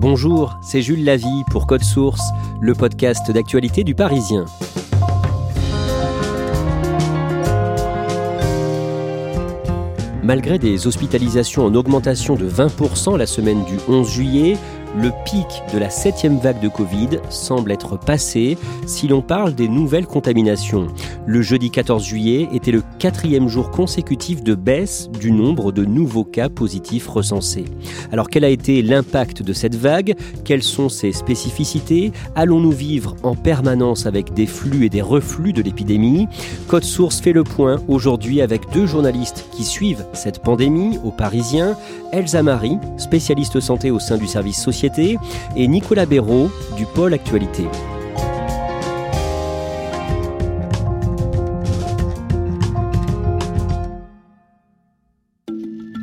Bonjour, c'est Jules Lavie pour Code Source, le podcast d'actualité du Parisien. Malgré des hospitalisations en augmentation de 20% la semaine du 11 juillet, le pic de la septième vague de Covid semble être passé si l'on parle des nouvelles contaminations. Le jeudi 14 juillet était le quatrième jour consécutif de baisse du nombre de nouveaux cas positifs recensés. Alors quel a été l'impact de cette vague? Quelles sont ses spécificités? Allons-nous vivre en permanence avec des flux et des reflux de l'épidémie? Code Source fait le point aujourd'hui avec deux journalistes qui suivent cette pandémie aux Parisiens, Elsa Marie, spécialiste santé au sein du service social et Nicolas Béraud du pôle Actualité.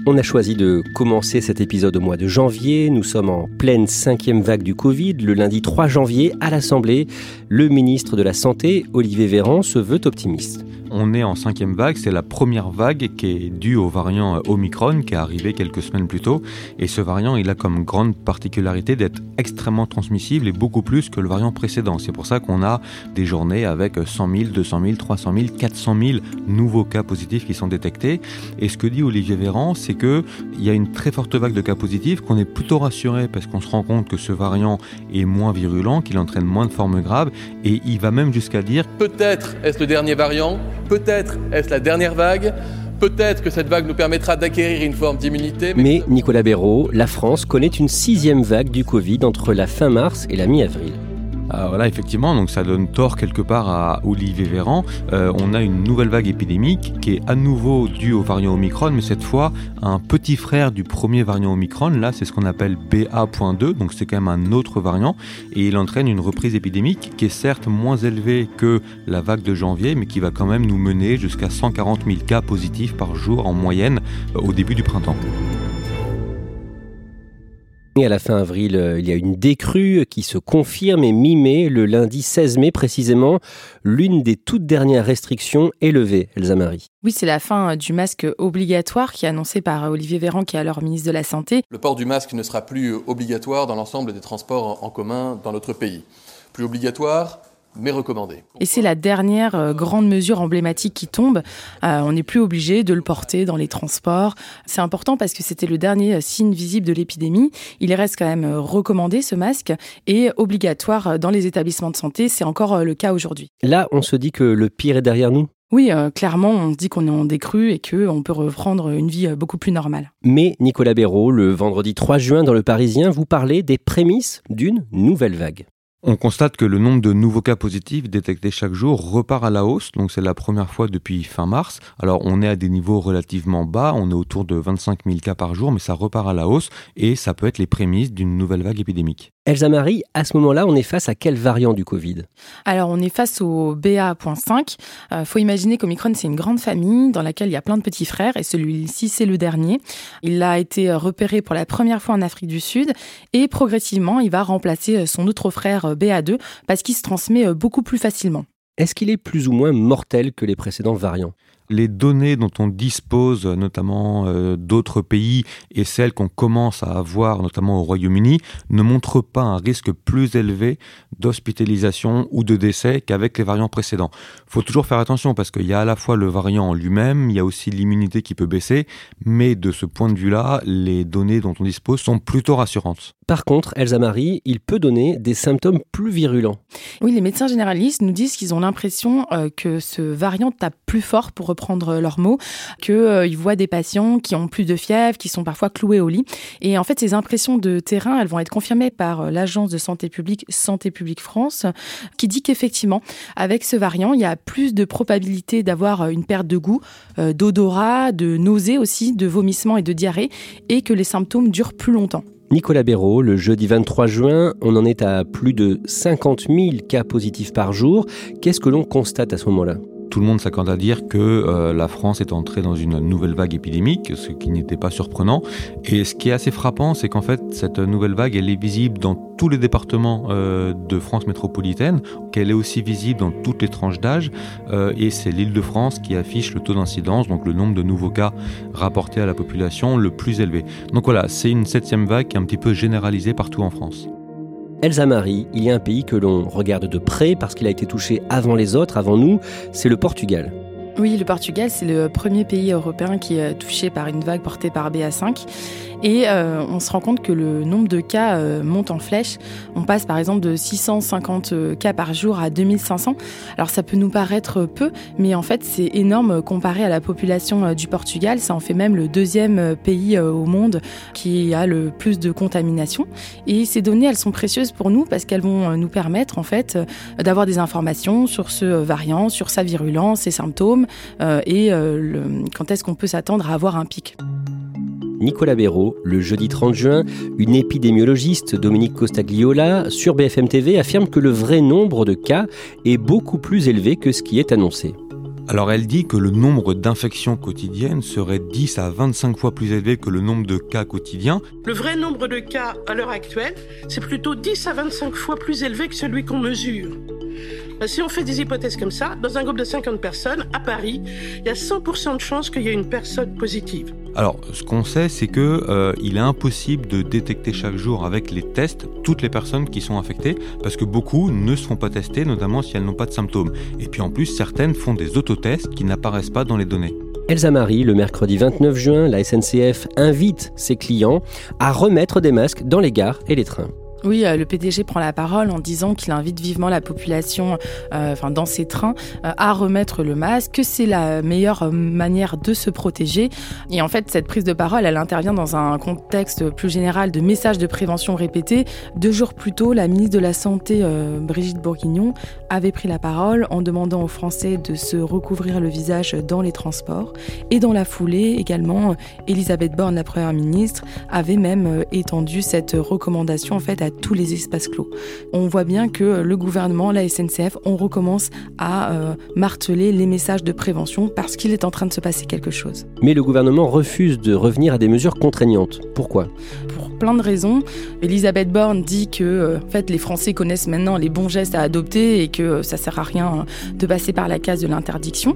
On a choisi de commencer cet épisode au mois de janvier. Nous sommes en pleine cinquième vague du Covid. Le lundi 3 janvier, à l'Assemblée, le ministre de la Santé, Olivier Véran, se veut optimiste on est en cinquième vague. C'est la première vague qui est due au variant Omicron qui est arrivé quelques semaines plus tôt. Et ce variant, il a comme grande particularité d'être extrêmement transmissible et beaucoup plus que le variant précédent. C'est pour ça qu'on a des journées avec 100 000, 200 000, 300 000, 400 000 nouveaux cas positifs qui sont détectés. Et ce que dit Olivier Véran, c'est qu'il y a une très forte vague de cas positifs, qu'on est plutôt rassuré parce qu'on se rend compte que ce variant est moins virulent, qu'il entraîne moins de formes graves. Et il va même jusqu'à dire peut-être est-ce le dernier variant Peut-être est-ce la dernière vague Peut-être que cette vague nous permettra d'acquérir une forme d'immunité. Mais... Nicolas Béraud, la France connaît une sixième vague du Covid entre la fin mars et la mi-avril. Alors voilà, effectivement, donc ça donne tort quelque part à Olivier Véran. Euh, on a une nouvelle vague épidémique qui est à nouveau due au variant Omicron, mais cette fois un petit frère du premier variant Omicron. Là, c'est ce qu'on appelle BA.2, donc c'est quand même un autre variant, et il entraîne une reprise épidémique qui est certes moins élevée que la vague de janvier, mais qui va quand même nous mener jusqu'à 140 000 cas positifs par jour en moyenne euh, au début du printemps. À la fin avril, euh, il y a une décrue qui se confirme et mi-mai, le lundi 16 mai précisément, l'une des toutes dernières restrictions est levée, Elsa Marie. Oui, c'est la fin du masque obligatoire qui est annoncé par Olivier Véran, qui est alors ministre de la Santé. Le port du masque ne sera plus obligatoire dans l'ensemble des transports en commun dans notre pays. Plus obligatoire, mais recommandé. Et c'est la dernière euh, grande mesure emblématique qui tombe. Euh, on n'est plus obligé de le porter dans les transports. C'est important parce que c'était le dernier euh, signe visible de l'épidémie. Il reste quand même recommandé ce masque et obligatoire dans les établissements de santé. C'est encore le cas aujourd'hui. Là, on se dit que le pire est derrière nous oui, clairement, on se dit qu'on est en décrue et qu'on peut reprendre une vie beaucoup plus normale. Mais Nicolas Béraud, le vendredi 3 juin dans Le Parisien, vous parlez des prémices d'une nouvelle vague. On constate que le nombre de nouveaux cas positifs détectés chaque jour repart à la hausse, donc c'est la première fois depuis fin mars. Alors on est à des niveaux relativement bas, on est autour de 25 000 cas par jour, mais ça repart à la hausse et ça peut être les prémices d'une nouvelle vague épidémique. Elsa Marie, à ce moment-là, on est face à quel variant du Covid? Alors, on est face au BA.5. Il euh, faut imaginer qu'Omicron, c'est une grande famille dans laquelle il y a plein de petits frères et celui-ci, c'est le dernier. Il a été repéré pour la première fois en Afrique du Sud et progressivement, il va remplacer son autre frère euh, BA2 parce qu'il se transmet euh, beaucoup plus facilement. Est-ce qu'il est plus ou moins mortel que les précédents variants? Les données dont on dispose, notamment euh, d'autres pays, et celles qu'on commence à avoir, notamment au Royaume-Uni, ne montrent pas un risque plus élevé d'hospitalisation ou de décès qu'avec les variants précédents. Il faut toujours faire attention parce qu'il y a à la fois le variant en lui-même, il y a aussi l'immunité qui peut baisser, mais de ce point de vue-là, les données dont on dispose sont plutôt rassurantes. Par contre, Elsa Marie, il peut donner des symptômes plus virulents. Oui, les médecins généralistes nous disent qu'ils ont l'impression euh, que ce variant tape plus fort, pour reprendre leurs mots, qu'ils euh, voient des patients qui ont plus de fièvre, qui sont parfois cloués au lit. Et en fait, ces impressions de terrain, elles vont être confirmées par euh, l'agence de santé publique Santé publique France, qui dit qu'effectivement, avec ce variant, il y a plus de probabilité d'avoir une perte de goût, d'odorat, de nausées aussi, de vomissements et de diarrhée, et que les symptômes durent plus longtemps. Nicolas Béraud, le jeudi 23 juin, on en est à plus de 50 000 cas positifs par jour. Qu'est-ce que l'on constate à ce moment-là? Tout le monde s'accorde à dire que euh, la France est entrée dans une nouvelle vague épidémique, ce qui n'était pas surprenant. Et ce qui est assez frappant, c'est qu'en fait, cette nouvelle vague, elle est visible dans tous les départements euh, de France métropolitaine, qu'elle est aussi visible dans toutes les tranches d'âge. Euh, et c'est l'île de France qui affiche le taux d'incidence, donc le nombre de nouveaux cas rapportés à la population le plus élevé. Donc voilà, c'est une septième vague qui est un petit peu généralisée partout en France. Elsa Marie, il y a un pays que l'on regarde de près parce qu'il a été touché avant les autres, avant nous, c'est le Portugal. Oui, le Portugal, c'est le premier pays européen qui est touché par une vague portée par BA5. Et euh, on se rend compte que le nombre de cas euh, monte en flèche. On passe par exemple de 650 euh, cas par jour à 2500. Alors ça peut nous paraître peu, mais en fait c'est énorme comparé à la population du Portugal. Ça en fait même le deuxième pays au monde qui a le plus de contamination. Et ces données, elles sont précieuses pour nous parce qu'elles vont nous permettre en fait d'avoir des informations sur ce variant, sur sa virulence, ses symptômes et quand est-ce qu'on peut s'attendre à avoir un pic? Nicolas Béraud, le jeudi 30 juin, une épidémiologiste, Dominique Costagliola, sur BFM TV, affirme que le vrai nombre de cas est beaucoup plus élevé que ce qui est annoncé. Alors elle dit que le nombre d'infections quotidiennes serait 10 à 25 fois plus élevé que le nombre de cas quotidiens. Le vrai nombre de cas à l'heure actuelle, c'est plutôt 10 à 25 fois plus élevé que celui qu'on mesure. Si on fait des hypothèses comme ça, dans un groupe de 50 personnes, à Paris, il y a 100% de chances qu'il y ait une personne positive. Alors, ce qu'on sait, c'est que euh, il est impossible de détecter chaque jour avec les tests toutes les personnes qui sont infectées, parce que beaucoup ne seront pas testées, notamment si elles n'ont pas de symptômes. Et puis en plus, certaines font des autotests qui n'apparaissent pas dans les données. Elsa Marie, le mercredi 29 juin, la SNCF invite ses clients à remettre des masques dans les gares et les trains. Oui, euh, le PDG prend la parole en disant qu'il invite vivement la population, euh, enfin dans ses trains, euh, à remettre le masque, que c'est la meilleure manière de se protéger. Et en fait, cette prise de parole, elle intervient dans un contexte plus général de messages de prévention répétés. Deux jours plus tôt, la ministre de la Santé, Brigitte Bourguignon, avait pris la parole en demandant aux Français de se recouvrir le visage dans les transports. Et dans la foulée, également, Elisabeth Borne, la première ministre, avait même étendu cette recommandation en fait à tous les espaces clos. On voit bien que le gouvernement, la SNCF, on recommence à euh, marteler les messages de prévention parce qu'il est en train de se passer quelque chose. Mais le gouvernement refuse de revenir à des mesures contraignantes. Pourquoi? Pour plein de raisons. Elisabeth Borne dit que euh, en fait, les Français connaissent maintenant les bons gestes à adopter et que euh, ça sert à rien de passer par la case de l'interdiction.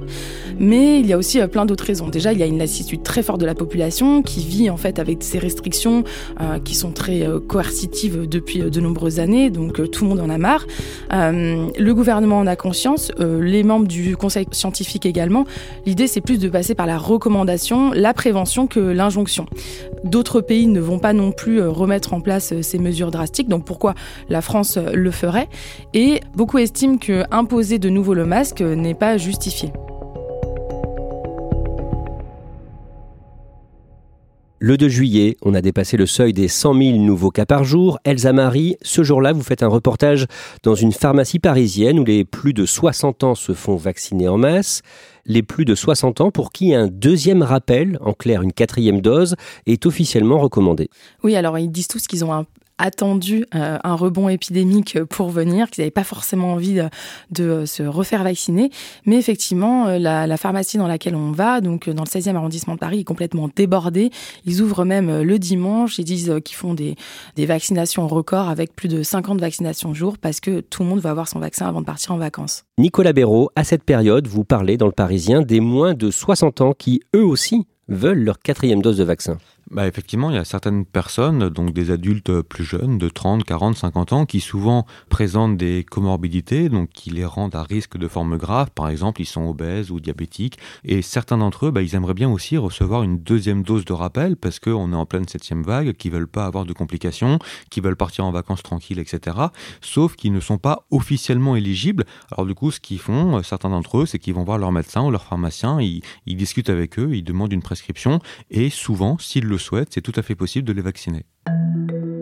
Mais il y a aussi plein d'autres raisons. Déjà, il y a une lassitude très forte de la population qui vit en fait avec ces restrictions qui sont très coercitives de depuis de nombreuses années, donc euh, tout le monde en a marre. Euh, le gouvernement en a conscience, euh, les membres du conseil scientifique également. L'idée, c'est plus de passer par la recommandation, la prévention que l'injonction. D'autres pays ne vont pas non plus remettre en place ces mesures drastiques, donc pourquoi la France le ferait? Et beaucoup estiment que imposer de nouveau le masque n'est pas justifié. Le 2 juillet, on a dépassé le seuil des 100 000 nouveaux cas par jour. Elsa Marie, ce jour-là, vous faites un reportage dans une pharmacie parisienne où les plus de 60 ans se font vacciner en masse. Les plus de 60 ans pour qui un deuxième rappel, en clair une quatrième dose, est officiellement recommandé. Oui, alors ils disent tous qu'ils ont un attendu un rebond épidémique pour venir, qu'ils n'avaient pas forcément envie de, se refaire vacciner. Mais effectivement, la, la, pharmacie dans laquelle on va, donc dans le 16e arrondissement de Paris, est complètement débordée. Ils ouvrent même le dimanche. Ils disent qu'ils font des, des vaccinations records avec plus de 50 vaccinations jour parce que tout le monde va avoir son vaccin avant de partir en vacances. Nicolas Béraud, à cette période, vous parlez dans le Parisien des moins de 60 ans qui, eux aussi, veulent leur quatrième dose de vaccin. Bah effectivement, il y a certaines personnes, donc des adultes plus jeunes, de 30, 40, 50 ans, qui souvent présentent des comorbidités, donc qui les rendent à risque de formes graves. Par exemple, ils sont obèses ou diabétiques. Et certains d'entre eux, bah, ils aimeraient bien aussi recevoir une deuxième dose de rappel parce qu'on est en pleine septième vague, qui veulent pas avoir de complications, qui veulent partir en vacances tranquilles, etc. Sauf qu'ils ne sont pas officiellement éligibles. Alors du coup, ce qu'ils font, euh, certains d'entre eux, c'est qu'ils vont voir leur médecin ou leur pharmacien, ils, ils discutent avec eux, ils demandent une prescription, et souvent, s'ils le souhaitent, c'est tout à fait possible de les vacciner.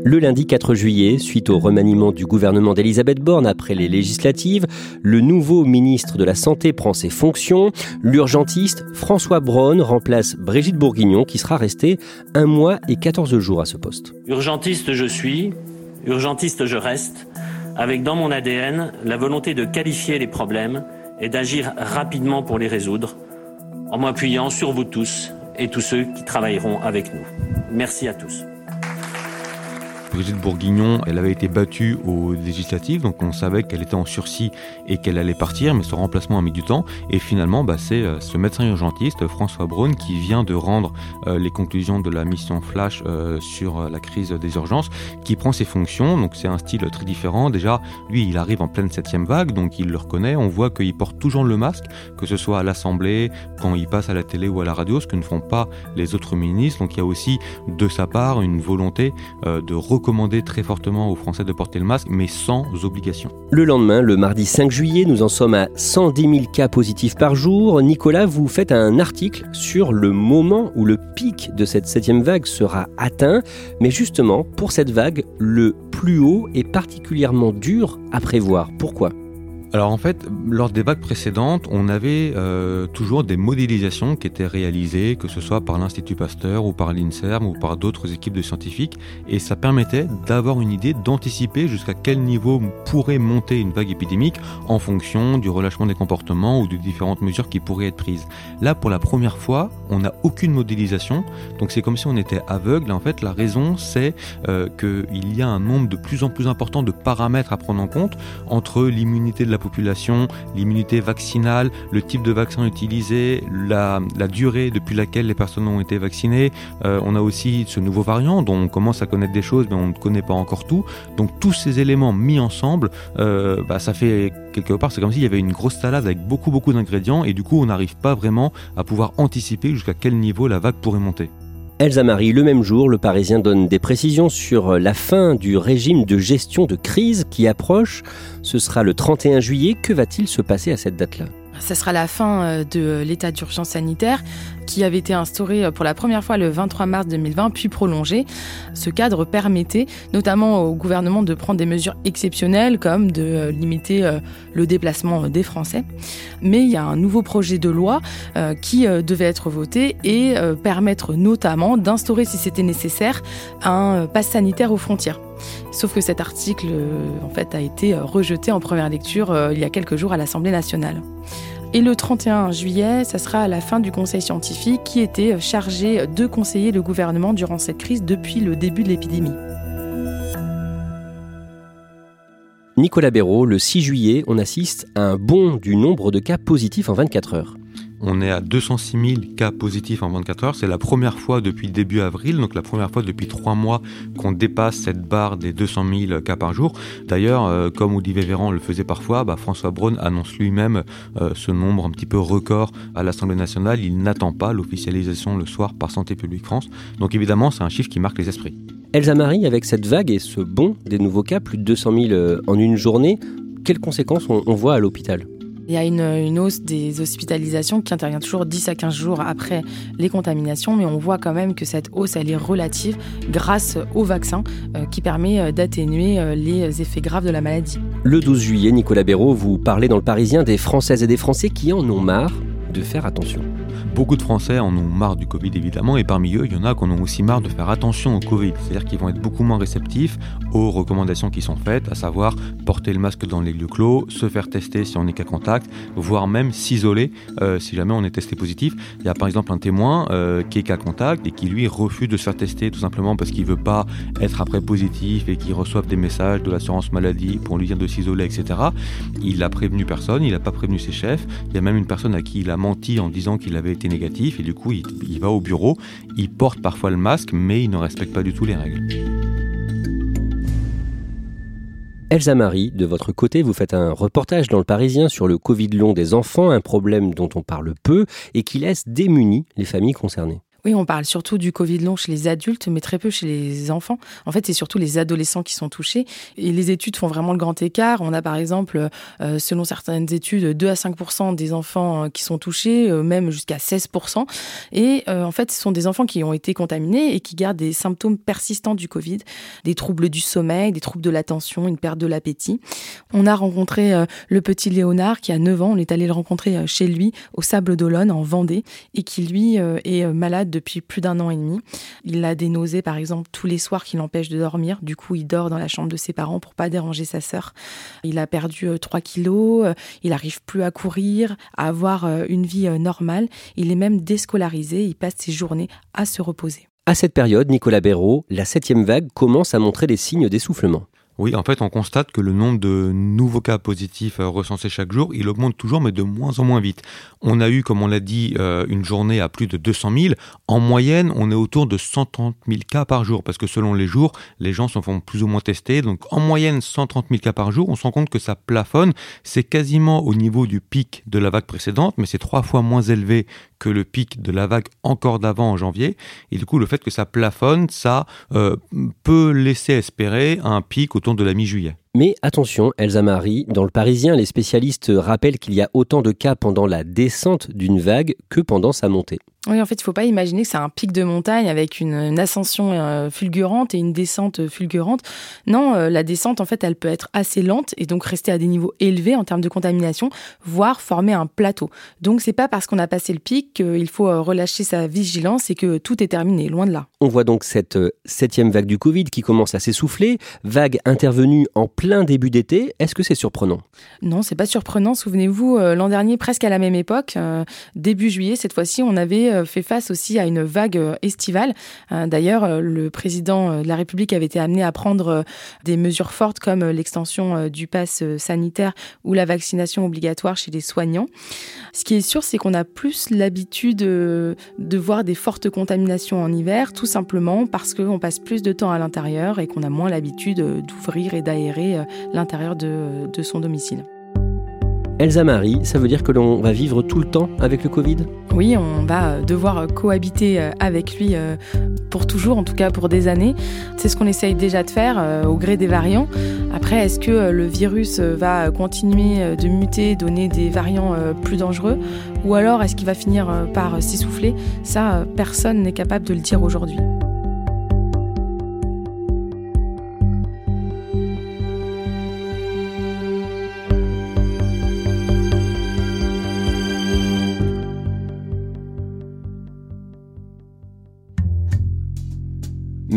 Le lundi 4 juillet, suite au remaniement du gouvernement d'Elisabeth Borne après les législatives, le nouveau ministre de la Santé prend ses fonctions. L'urgentiste François Braun remplace Brigitte Bourguignon qui sera restée un mois et 14 jours à ce poste. Urgentiste je suis, urgentiste je reste, avec dans mon ADN la volonté de qualifier les problèmes et d'agir rapidement pour les résoudre, en m'appuyant sur vous tous et tous ceux qui travailleront avec nous. Merci à tous. Brigitte Bourguignon, elle avait été battue aux législatives, donc on savait qu'elle était en sursis et qu'elle allait partir, mais son remplacement a mis du temps. Et finalement, bah, c'est euh, ce médecin urgentiste, François Braun, qui vient de rendre euh, les conclusions de la mission Flash euh, sur la crise des urgences, qui prend ses fonctions. Donc c'est un style très différent. Déjà, lui, il arrive en pleine septième vague, donc il le reconnaît. On voit qu'il porte toujours le masque, que ce soit à l'Assemblée, quand il passe à la télé ou à la radio, ce que ne font pas les autres ministres. Donc il y a aussi de sa part une volonté de recommander très fortement aux Français de porter le masque, mais sans obligation. Le lendemain, le mardi 5 juillet, nous en sommes à 110 000 cas positifs par jour. Nicolas, vous faites un article sur le moment où le pic de cette septième vague sera atteint. Mais justement, pour cette vague, le plus haut est particulièrement dur à prévoir. Pourquoi? Alors en fait, lors des vagues précédentes, on avait euh, toujours des modélisations qui étaient réalisées, que ce soit par l'Institut Pasteur ou par l'INSERM ou par d'autres équipes de scientifiques, et ça permettait d'avoir une idée, d'anticiper jusqu'à quel niveau pourrait monter une vague épidémique en fonction du relâchement des comportements ou de différentes mesures qui pourraient être prises. Là, pour la première fois, on n'a aucune modélisation, donc c'est comme si on était aveugle. En fait, la raison, c'est euh, qu'il y a un nombre de plus en plus important de paramètres à prendre en compte entre l'immunité de la population, l'immunité vaccinale, le type de vaccin utilisé, la, durée depuis laquelle les personnes ont été vaccinées. Euh, on a aussi ce nouveau variant dont on commence à connaître des choses mais on ne connaît pas encore tout. Donc tous ces éléments mis ensemble, euh, bah, ça fait quelque part, c'est comme s'il y avait une grosse salade avec beaucoup beaucoup d'ingrédients et du coup on n'arrive pas vraiment à pouvoir anticiper jusqu'à quel niveau la vague pourrait monter. Elsa Marie, le même jour, le Parisien donne des précisions sur la fin du régime de gestion de crise qui approche. Ce sera le 31 juillet. Que va-t-il se passer à cette date-là? Ce sera la fin euh, de l'état d'urgence sanitaire qui avait été instauré euh, pour la première fois le 23 mars 2020, puis prolongé. Ce cadre permettait notamment au gouvernement de prendre des mesures exceptionnelles comme de euh, limiter le déplacement des Français. Mais il y a un nouveau projet de loi qui devait être voté et permettre notamment d'instaurer, si c'était nécessaire, un pass sanitaire aux frontières. Sauf que cet article, a été rejeté en première lecture il y a quelques jours à l'Assemblée nationale. Et le 31 juillet, ça sera à la fin du conseil scientifique qui était chargé de conseiller le gouvernement durant cette crise depuis le début de l'épidémie. Nicolas Béraud, le 6 juillet, on assiste à un bond du nombre de cas positifs en 24 heures. On est à 206 000 cas positifs en 24 heures. C'est la première fois depuis début avril, donc la première fois depuis trois mois qu'on dépasse cette barre des 200 000 cas par jour. D'ailleurs, euh, comme Olivier Véran le faisait parfois, bah, François Braun annonce lui-même euh, ce nombre un petit peu record à l'Assemblée nationale. Il n'attend pas l'officialisation le soir par Santé publique France. Donc évidemment, c'est un chiffre qui marque les esprits. Elsa Marie, avec cette vague et ce bond des nouveaux cas, plus de 200 000 euh, en une journée, quelles conséquences on voit à l'hôpital? Il y a une, hausse des hospitalisations qui intervient toujours 10 à 15 jours après les contaminations, mais on voit quand même que cette hausse, est relative grâce au vaccin euh, qui permet euh, d'atténuer euh, les effets graves de la maladie. Le 12 juillet, Nicolas Béraud, vous parlez dans le Parisien des Françaises et des Français qui en ont marre de faire attention. Beaucoup de Français en ont marre du Covid évidemment, et parmi eux, il y en a qui en ont aussi marre de faire attention au Covid. C'est-à-dire qu'ils vont être beaucoup moins réceptifs aux recommandations qui sont faites, à savoir porter le masque dans les lieux clos, se faire tester si on est cas contact, voire même s'isoler euh, si jamais on est testé positif. Il y a par exemple un témoin euh, qui est cas contact et qui lui refuse de se faire tester tout simplement parce qu'il veut pas être après positif et qu'il reçoive des messages de l'assurance maladie pour lui dire de s'isoler, etc. Il n'a prévenu personne, il n'a pas prévenu ses chefs. Il y a même une personne à qui il a menti en disant qu'il avait été négatif et du coup il, va au bureau, il porte parfois le masque mais il ne respecte pas du tout les règles. Elsa Marie, de votre côté, vous faites un reportage dans le Parisien sur le Covid long des enfants, un problème dont on parle peu et qui laisse démunies les familles concernées. Oui, on parle surtout du Covid long chez les adultes, mais très peu chez les enfants. En fait, c'est surtout les adolescents qui sont touchés. Et les études font vraiment le grand écart. On a par exemple, euh, selon certaines études, 2 à 5% des enfants euh, qui sont touchés, euh, même jusqu'à 16% Et en fait, ce sont des enfants qui ont été contaminés et qui gardent des symptômes persistants du Covid, des troubles du sommeil, des troubles de l'attention, une perte de l'appétit. On a rencontré le petit Léonard qui a 9 ans. On est allé le rencontrer chez lui au Sable d'Olonne en Vendée et qui lui est malade depuis plus d'un an et demi. Il a des nausées, par exemple, tous les soirs qui l'empêchent de dormir. Du coup, il dort dans la chambre de ses parents pour pas déranger sa sœur. Il a perdu 3 euh, kilos. Euh, il arrive plus à courir, à avoir euh, une vie normale. Il est même déscolarisé. Il passe ses journées à se reposer. À cette période, Nicolas Béraud, la septième vague commence à montrer des signes d'essoufflement. Oui, en fait, on constate que le nombre de nouveaux cas positifs euh, recensés chaque jour, il augmente toujours, mais de moins en moins vite. On a eu, comme on l'a dit, euh, une journée à plus de 200 000. En moyenne, on est autour de 130 000 cas par jour, parce que selon les jours, les gens se font plus ou moins tester. Donc, en moyenne, 130 000 cas par jour. On se rend compte que ça plafonne. C'est quasiment au niveau du pic de la vague précédente, mais c'est trois fois moins élevé que le pic de la vague encore d'avant en janvier. Et du coup, le fait que ça plafonne, ça euh, peut laisser espérer un pic autour de la mi-juillet. Mais attention, Elsa Marie, dans le Parisien, les spécialistes rappellent qu'il y a autant de cas pendant la descente d'une vague que pendant sa montée. Oui, en fait, il ne faut pas imaginer que c'est un pic de montagne avec une, ascension euh, fulgurante et une descente fulgurante. Non, euh, la descente, en fait, elle peut être assez lente et donc rester à des niveaux élevés en termes de contamination, voire former un plateau. Donc, c'est pas parce qu'on a passé le pic qu'il faut euh, relâcher sa vigilance et que tout est terminé, loin de là. On voit donc cette septième vague du Covid qui commence à s'essouffler, vague intervenue en plein début d'été. Est-ce que c'est surprenant? Non, c'est pas surprenant. Souvenez-vous, l'an dernier, presque à la même époque, début juillet, cette fois-ci, on avait euh, fait face aussi à une vague euh, estivale. Euh, d'ailleurs, le président de la République avait été amené à prendre des mesures fortes comme l'extension du pass sanitaire ou la vaccination obligatoire chez les soignants. Ce qui est sûr, c'est qu'on a plus l'habitude de voir des fortes contaminations en hiver, tout simplement parce qu'on passe plus de temps à l'intérieur et qu'on a moins l'habitude d'ouvrir et d'aérer l'intérieur de son domicile. Elsa Marie, ça veut dire que l'on va vivre tout le temps avec le Covid? Oui, on va devoir cohabiter euh, avec lui euh, pour toujours, en tout cas pour des années. C'est ce qu'on essaye déjà de faire euh, au gré des variants. Après, est-ce que le virus va continuer de muter, donner des variants plus dangereux? Ou alors est-ce qu'il va finir par s'essouffler? Ça, personne n'est capable de le dire aujourd'hui.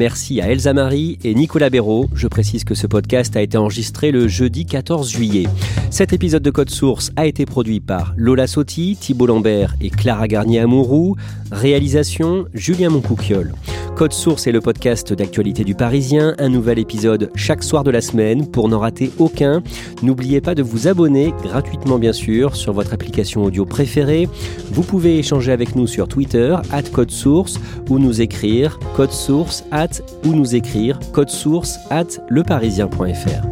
Merci à Elsa Marie et Nicolas Béraud. Je précise que ce podcast a été enregistré le jeudi 14 juillet. Cet épisode de Code Source a été produit par Lola Sotti, Thibault Lambert et Clara Garnier-Amouroux. Réalisation Julien Moncouquiole. Code Source est le podcast d'actualité du Parisien, un nouvel épisode chaque soir de la semaine pour n'en rater aucun. N'oubliez pas de vous abonner gratuitement bien sûr sur votre application audio préférée. Vous pouvez échanger avec nous sur Twitter at Code Source ou nous écrire code source at ou nous écrire code source at leparisien.fr.